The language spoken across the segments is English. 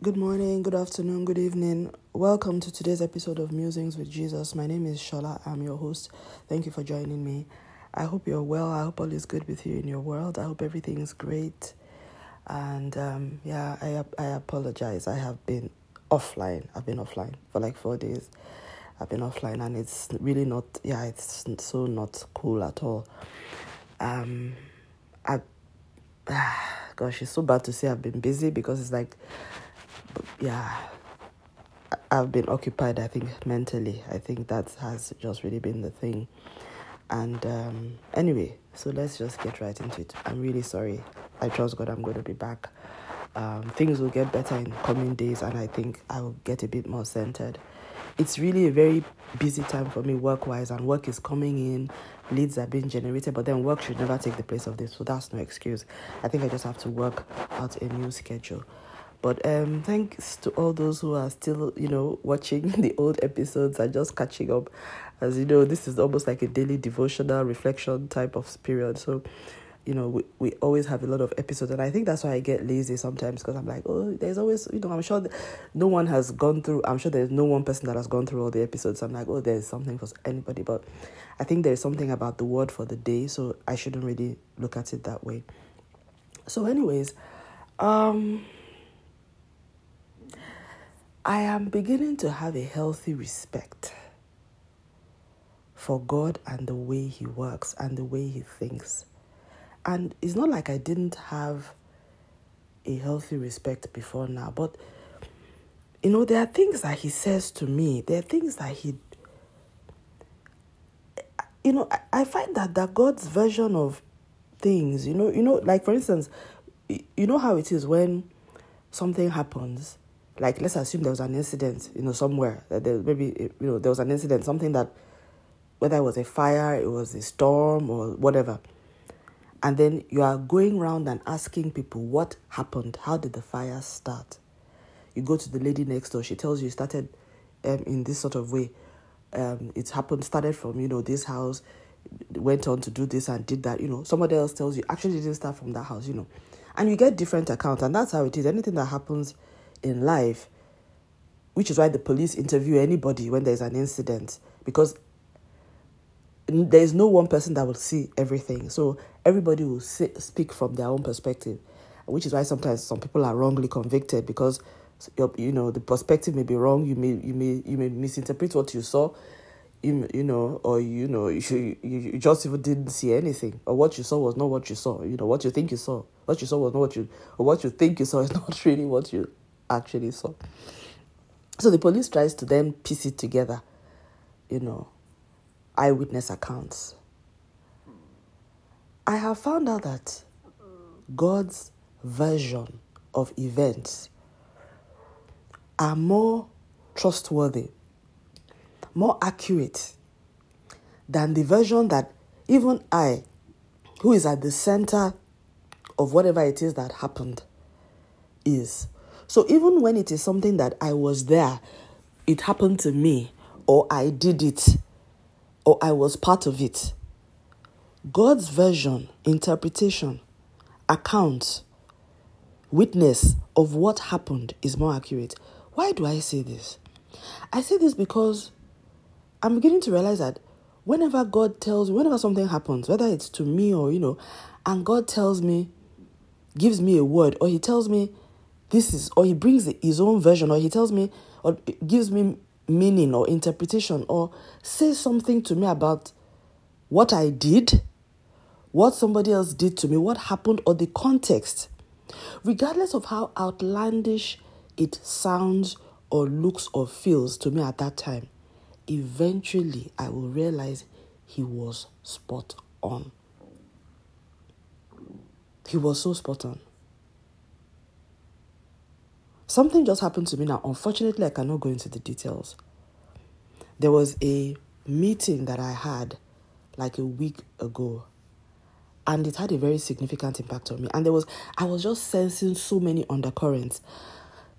Good morning, good afternoon, good evening. Welcome to today's episode of Musings with Jesus. My name is Shola. I'm your host. Thank you for joining me. I hope you're well. I hope all is good with you in your world. I hope everything is great. And um, yeah, I I apologize. I have been offline. I've been offline for like four days. I've been offline, and it's really not. Yeah, it's so not cool at all. Um, I. Gosh, it's so bad to say I've been busy because it's like yeah, I've been occupied, I think, mentally. I think that has just really been the thing. And um, anyway, so let's just get right into it. I'm really sorry. I trust God I'm going to be back. Um, things will get better in coming days, and I think I will get a bit more centered. It's really a very busy time for me work wise, and work is coming in, leads are being generated, but then work should never take the place of this, so that's no excuse. I think I just have to work out a new schedule. But um, thanks to all those who are still, you know, watching the old episodes and just catching up. As you know, this is almost like a daily devotional reflection type of period. So, you know, we, we always have a lot of episodes. And I think that's why I get lazy sometimes because I'm like, oh, there's always, you know, I'm sure no one has gone through, I'm sure there's no one person that has gone through all the episodes. I'm like, oh, there's something for anybody. But I think there's something about the word for the day. So I shouldn't really look at it that way. So, anyways, um, I am beginning to have a healthy respect for God and the way He works and the way He thinks. And it's not like I didn't have a healthy respect before now, but you know, there are things that He says to me, there are things that He you know, I, find that that God's version of things, you know, you know, like for instance, you know how it is when something happens like let's assume there was an incident, you know, somewhere that there maybe you know there was an incident, something that whether it was a fire, it was a storm or whatever. And then you are going around and asking people what happened, how did the fire start? You go to the lady next door, she tells you it started um, in this sort of way. Um, it happened, started from, you know, this house, went on to do this and did that, you know. Somebody else tells you actually it didn't start from that house, you know. And you get different accounts, and that's how it is. Anything that happens in life, which is why the police interview anybody when there's an incident because there is no one person that will see everything. So everybody will sit, speak from their own perspective, which is why sometimes some people are wrongly convicted because you know the perspective may be wrong. You may you may you may misinterpret what you saw. You, you know, or you know, you, you, just even didn't see anything, or what you saw was not what you saw. You know, what you think you saw, what you saw was not what you, or what you think you saw is not really what you actually saw. So the police tries to then piece it together, you know, eyewitness accounts. I have found out that God's version of events are more trustworthy, more accurate than the version that even I, who is at the center of whatever it is that happened, is. So even when it is something that I was there, it happened to me, or I did it, or I was part of it, God's version, interpretation, account, witness of what happened is more accurate. Why do I say this? I say this because I'm beginning to realize that whenever God tells, whenever something happens, whether it's to me or, you know, and God tells me, gives me a word, or He tells me, this is, or he brings his own version, or he tells me, or gives me meaning or interpretation, or says something to me about what I did, what somebody else did to me, what happened, or the context. Regardless of how outlandish it sounds or looks or feels to me at that time, eventually I will realize he was spot on. He was so spot on. Something just happened to me now. Unfortunately, I cannot go into the details. There was a meeting that I had like a week ago and it had a very significant impact on me and there was i was just sensing so many undercurrents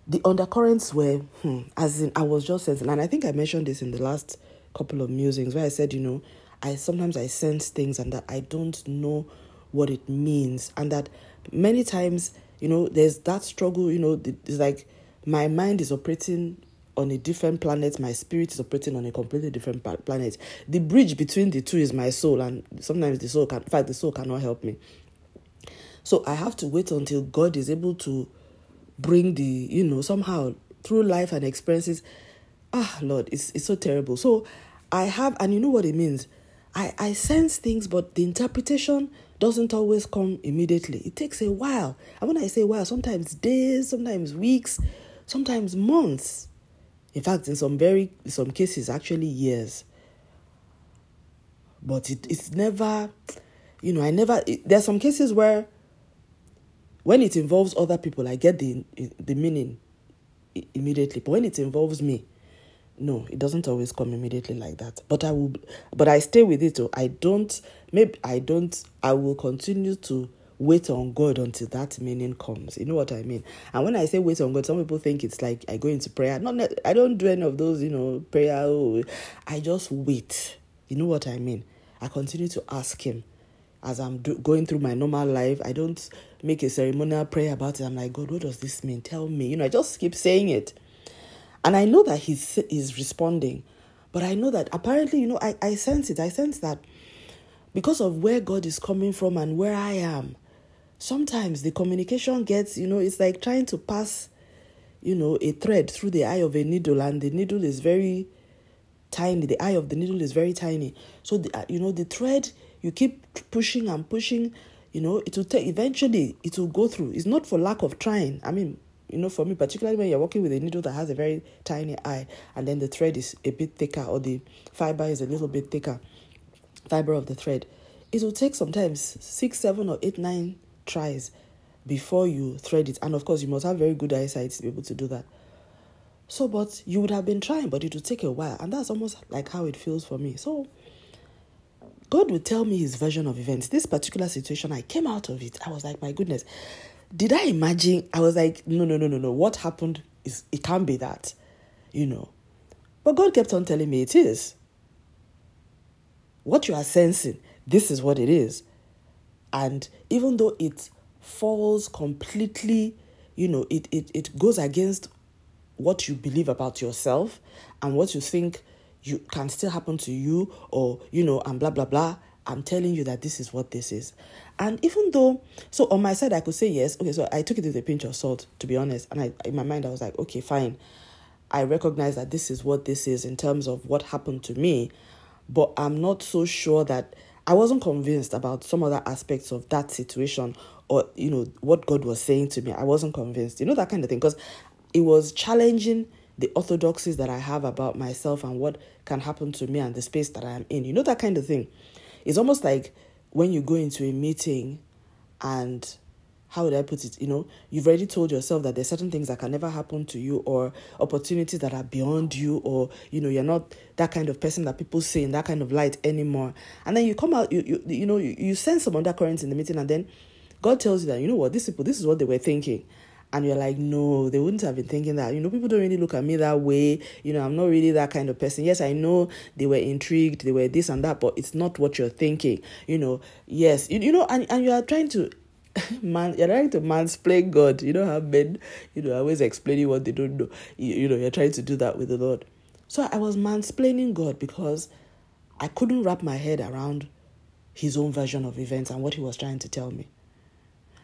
the undercurrents were hmm, as in i was just sensing and i think i mentioned this in the last couple of musings where i said you know i sometimes i sense things and that i don't know what it means and that many times you know, there's that struggle, you know, it's like my mind is operating on a different planet, my spirit is operating on a completely different planet. The bridge between the two is my soul, and sometimes the soul can, in fact, the soul cannot help me. So I have to wait until God is able to bring the, you know, somehow through life and experiences. Ah, Lord, it's, it's so terrible. So I have, and you know what it means. I, I sense things, but the interpretation doesn't always come immediately. It takes a while. And when I say while, sometimes days, sometimes weeks, sometimes months. In fact, in some very some cases, actually years. But it, it's never, you know, I never. It, there are some cases where, when it involves other people, I get the the meaning immediately. But when it involves me, no, it doesn't always come immediately like that. But I will, but I stay with it. So I don't. Maybe I don't. I will continue to wait on God until that meaning comes. You know what I mean? And when I say wait on God, some people think it's like I go into prayer. Not, I don't do any of those. You know, prayer. Oh, I just wait. You know what I mean? I continue to ask Him as I'm do, going through my normal life. I don't make a ceremonial prayer about it. I'm like, God, what does this mean? Tell me. You know, I just keep saying it. And I know that he's, he's responding. But I know that apparently, you know, I, I sense it. I sense that because of where God is coming from and where I am, sometimes the communication gets, you know, it's like trying to pass, you know, a thread through the eye of a needle, and the needle is very tiny. The eye of the needle is very tiny. So, the, uh, you know, the thread, you keep pushing and pushing, you know, it will take, eventually, it will go through. It's not for lack of trying. I mean, you know, for me, particularly when you're working with a needle that has a very tiny eye and then the thread is a bit thicker or the fiber is a little bit thicker, fiber of the thread, it will take sometimes six, seven, or eight, nine tries before you thread it. And of course, you must have very good eyesight to be able to do that. So, but you would have been trying, but it would take a while. And that's almost like how it feels for me. So, God would tell me his version of events. This particular situation, I came out of it. I was like, my goodness, did I imagine? I was like, no, no, no, no, no. What happened is it can't be that, you know. But God kept on telling me it is. What you are sensing, this is what it is. And even though it falls completely, you know, it, it, it goes against what you believe about yourself and what you think you can still happen to you or, you know, and blah, blah, blah. I'm telling you that this is what this is. And even though, so on my side, I could say yes. Okay, so I took it with a pinch of salt, to be honest. And I, in my mind, I was like, okay, fine. I recognize that this is what this is in terms of what happened to me, but I'm not so sure that I wasn't convinced about some other aspects of that situation or, you know, what God was saying to me. I wasn't convinced, you know, that kind of thing, because it was challenging the orthodoxies that I have about myself and what can happen to me and the space that I am in, you know, that kind of thing. It's almost like when you go into a meeting and how would I put it? You know, you've already told yourself that there's certain things that can never happen to you, or opportunities that are beyond you, or you know, you're not that kind of person that people see in that kind of light anymore. And then you come out, you you you know, you, you sense some undercurrents in the meeting, and then God tells you that you know what, these people, this is what they were thinking, and you're like, no, they wouldn't have been thinking that. You know, people don't really look at me that way. You know, I'm not really that kind of person. Yes, I know they were intrigued, they were this and that, but it's not what you're thinking. You know, yes, you, you know, and, and you are trying to man you're trying to mansplain God. You know how men, you know, always explaining what they don't know. You, you know, you're trying to do that with the Lord. So I was mansplaining God because I couldn't wrap my head around his own version of events and what he was trying to tell me.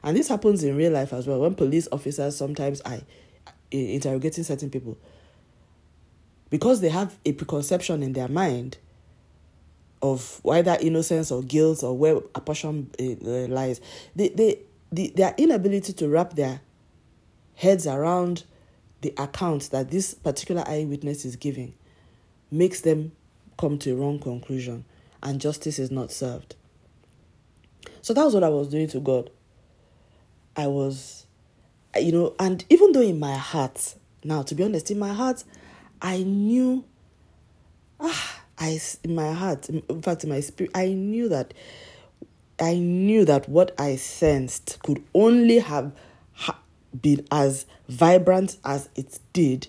And this happens in real life as well. When police officers sometimes are interrogating certain people, because they have a preconception in their mind of either innocence or guilt or where apportion uh, lies, they, they, the, their inability to wrap their heads around the account that this particular eyewitness is giving makes them come to a wrong conclusion and justice is not served. So that was what I was doing to God. I was, you know, and even though in my heart, now to be honest, in my heart, I knew, ah, I in my heart, in fact, in my spirit, I knew that, I knew that what I sensed could only have ha- been as vibrant as it did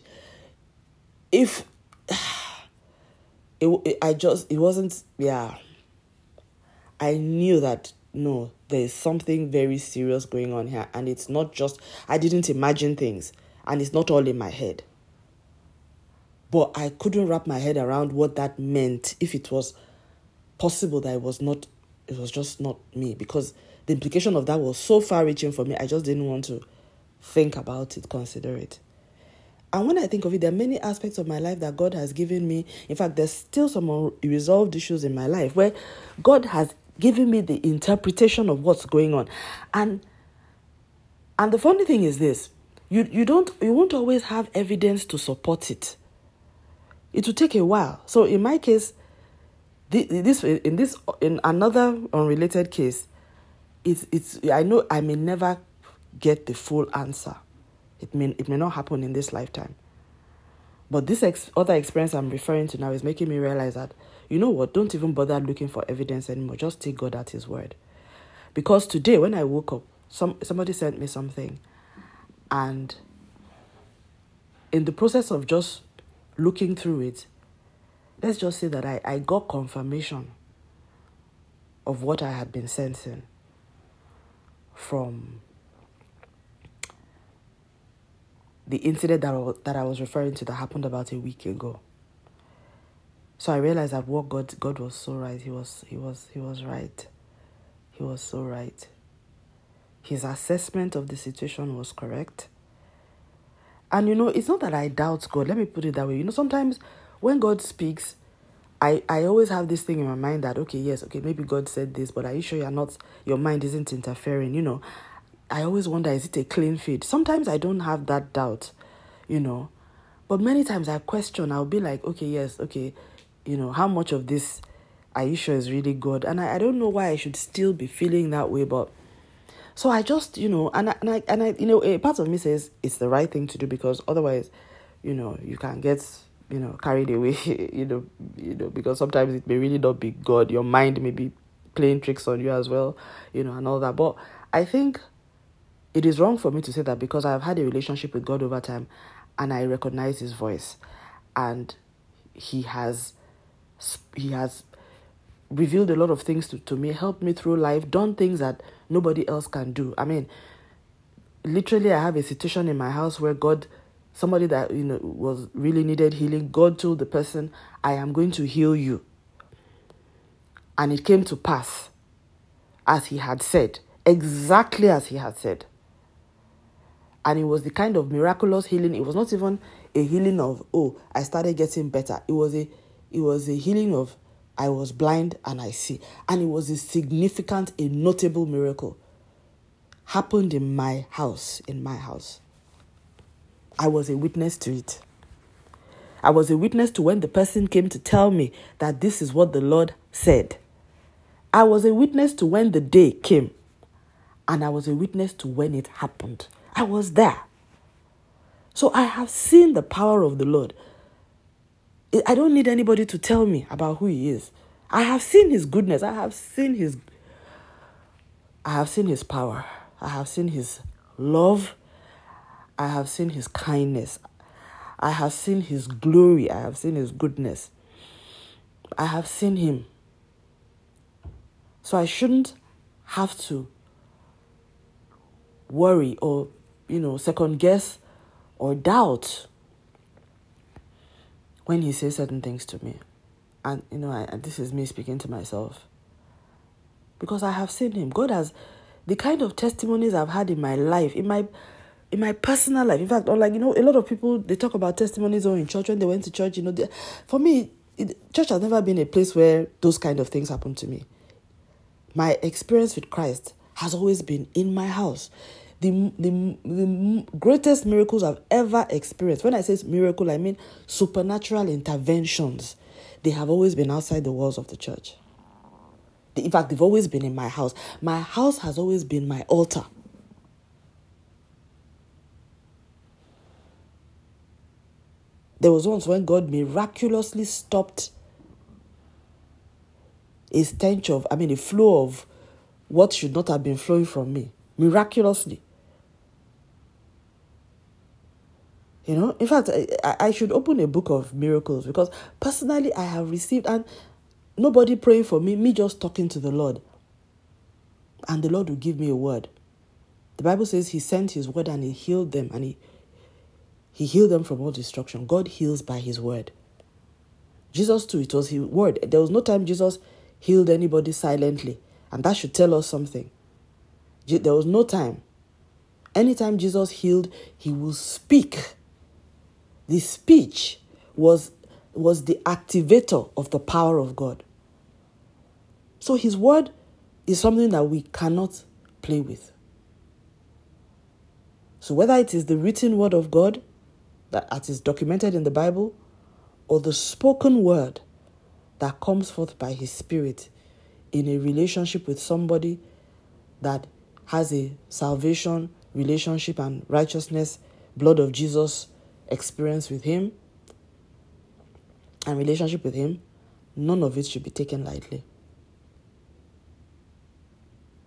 if it, it I just it wasn't yeah. I knew that no, there is something very serious going on here. And it's not just, I didn't imagine things. and it's not all in my head. But I couldn't wrap my head around what that meant if it was possible that it was not it was just not me because the implication of that was so far reaching for me. I just didn't want to think about it, consider it. And when I think of it, there are many aspects of my life that God has given me. In fact, there's still some unresolved issues in my life where God has given me the interpretation of what's going on. And and the funny thing is this, you you don't you won't always have evidence to support it. It will take a while. So in my case, this in this in another unrelated case, it's it's I know I may never get the full answer. It may, it may not happen in this lifetime. But this ex- other experience I'm referring to now is making me realize that, you know what, don't even bother looking for evidence anymore. Just take God at His word. Because today, when I woke up, some somebody sent me something, and in the process of just looking through it, let's just say that I, I got confirmation of what I had been sensing from the incident that, that I was referring to that happened about a week ago. So I realized that what God God was so right. He was he was he was right. He was so right. His assessment of the situation was correct. And you know, it's not that I doubt God. Let me put it that way. You know, sometimes when God speaks, I, I always have this thing in my mind that okay, yes, okay, maybe God said this, but are you sure you're not your mind isn't interfering? You know, I always wonder is it a clean feed? Sometimes I don't have that doubt, you know. But many times I question, I'll be like, okay, yes, okay, you know, how much of this sure is really good? And I, I don't know why I should still be feeling that way, but so I just, you know, and I, and I, and I, you know, a part of me says it's the right thing to do because otherwise, you know, you can get, you know, carried away, you know, you know, because sometimes it may really not be God. Your mind may be playing tricks on you as well, you know, and all that. But I think it is wrong for me to say that because I've had a relationship with God over time and I recognize his voice and he has he has revealed a lot of things to, to me, helped me through life, done things that nobody else can do. I mean, literally I have a situation in my house where God somebody that you know was really needed healing, God told the person, I am going to heal you. And it came to pass as he had said, exactly as he had said and it was the kind of miraculous healing it was not even a healing of oh i started getting better it was a it was a healing of i was blind and i see and it was a significant a notable miracle happened in my house in my house i was a witness to it i was a witness to when the person came to tell me that this is what the lord said i was a witness to when the day came and i was a witness to when it happened I was there. So I have seen the power of the Lord. I don't need anybody to tell me about who he is. I have seen his goodness. I have seen his I have seen his power. I have seen his love. I have seen his kindness. I have seen his glory. I have seen his goodness. I have seen him. So I shouldn't have to worry or you know, second guess or doubt when he says certain things to me. And, you know, I, this is me speaking to myself. Because I have seen him. God has, the kind of testimonies I've had in my life, in my in my personal life. In fact, like you know, a lot of people they talk about testimonies or in church when they went to church. You know, they, for me, it, church has never been a place where those kind of things happen to me. My experience with Christ has always been in my house the, the, the greatest miracles I've ever experienced. When I say miracle, I mean supernatural interventions. They have always been outside the walls of the church. In fact, they've always been in my house. My house has always been my altar. There was once when God miraculously stopped a stench of, I mean, a flow of what should not have been flowing from me. Miraculously. You know, in fact, I, I should open a book of miracles because personally I have received, and nobody praying for me, me just talking to the Lord. And the Lord will give me a word. The Bible says He sent His word and He healed them and He He healed them from all destruction. God heals by his word. Jesus, too, it was his word. There was no time Jesus healed anybody silently. And that should tell us something. There was no time. Anytime Jesus healed, he will speak. The speech was, was the activator of the power of God. So his word is something that we cannot play with. So whether it is the written word of God that is documented in the Bible or the spoken word that comes forth by his spirit in a relationship with somebody that has a salvation relationship and righteousness blood of Jesus experience with him and relationship with him none of it should be taken lightly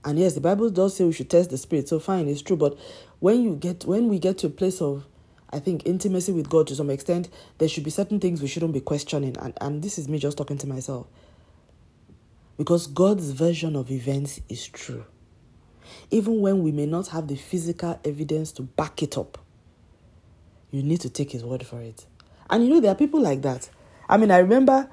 and yes, the Bible does say we should test the spirit. So fine, it's true. But when you get when we get to a place of I think intimacy with God to some extent, there should be certain things we shouldn't be questioning. And, and this is me just talking to myself. Because God's version of events is true. Even when we may not have the physical evidence to back it up, you need to take his word for it. And you know, there are people like that. I mean, I remember,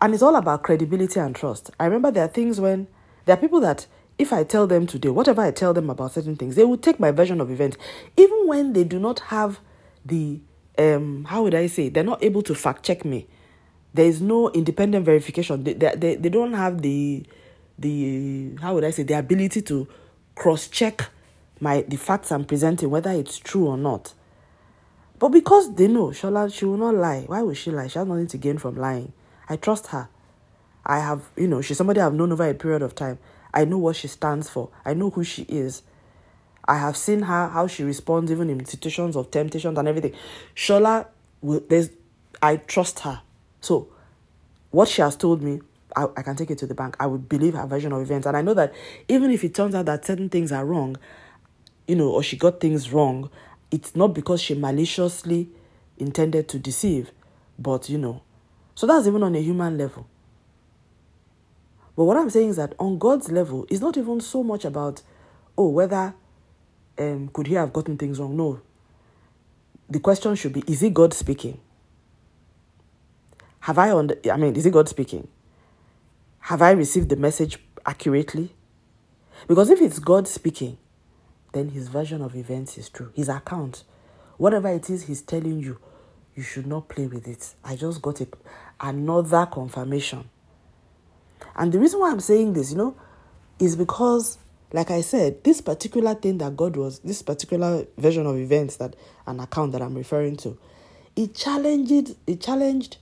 and it's all about credibility and trust. I remember there are things when there are people that if I tell them today, whatever I tell them about certain things, they will take my version of events, even when they do not have the um how would I say they're not able to fact check me. There is no independent verification. They, they, they, they don't have the the how would I say the ability to cross check my the facts I'm presenting whether it's true or not. But because they know Shola, she will not lie. Why would she lie? She has nothing to gain from lying. I trust her. I have, you know, she's somebody I've known over a period of time. I know what she stands for. I know who she is. I have seen her how she responds even in situations of temptations and everything. Shola will there's I trust her. So what she has told me, I, I can take it to the bank. I would believe her version of events. And I know that even if it turns out that certain things are wrong, you know, or she got things wrong, it's not because she maliciously intended to deceive, but you know. So that's even on a human level. But what I'm saying is that on God's level, it's not even so much about, oh, whether um, could he have gotten things wrong? No. The question should be, is it God speaking? Have I, on I mean, is it God speaking? Have I received the message accurately? Because if it's God speaking, then his version of events is true. His account, whatever it is he's telling you, you should not play with it. I just got a, another confirmation and the reason why I'm saying this, you know, is because, like I said, this particular thing that God was, this particular version of events that an account that I'm referring to, it challenged, it challenged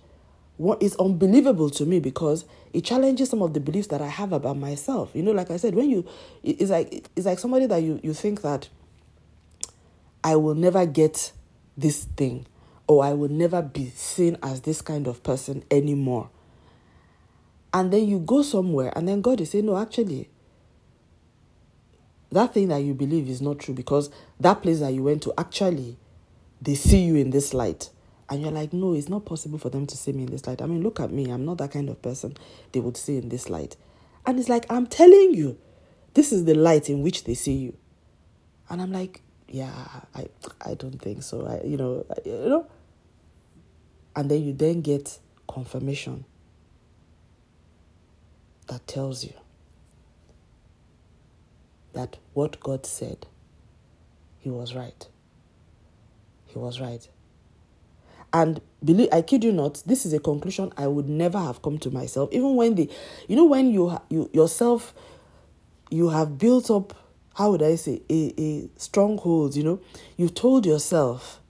what is unbelievable to me because it challenges some of the beliefs that I have about myself. You know, like I said, when you, it's like it's like somebody that you you think that I will never get this thing, or I will never be seen as this kind of person anymore. And then you go somewhere, and then God is saying, No, actually, that thing that you believe is not true because that place that you went to, actually, they see you in this light. And you're like, No, it's not possible for them to see me in this light. I mean, look at me. I'm not that kind of person they would see in this light. And it's like, I'm telling you, this is the light in which they see you. And I'm like, yeah, I, I don't think so. I, you know, I, you know. And then you then get confirmation that tells you that what God said, He was right. He was right. And believe, I kid you not, this is a conclusion I would never have come to myself. Even when the, you know, when you you yourself, you have built up, how would I say, a, a stronghold. You know, you've told yourself,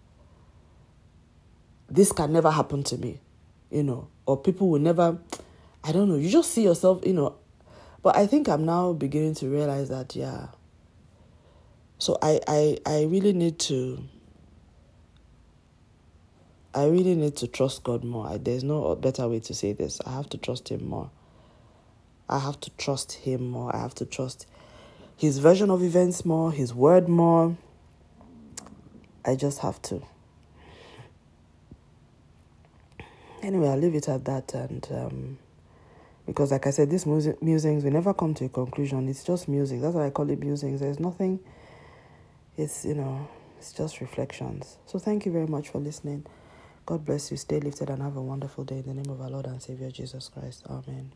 this can never happen to me, you know, or people will never I don't know, you just see yourself, you know. But I think I'm now beginning to realize that, yeah. So I, I, I really need to. I really need to trust God more. There's no better way to say this. I have to trust Him more. I have to trust Him more. I have to trust His version of events more, His word more. I just have to. Anyway, I'll leave it at that and. Um, because like i said these music musings we never come to a conclusion it's just music that's why i call it musings there's nothing it's you know it's just reflections. So thank you very much for listening. God bless you. Stay lifted and have a wonderful day in the name of our Lord and Savior Jesus Christ. Amen.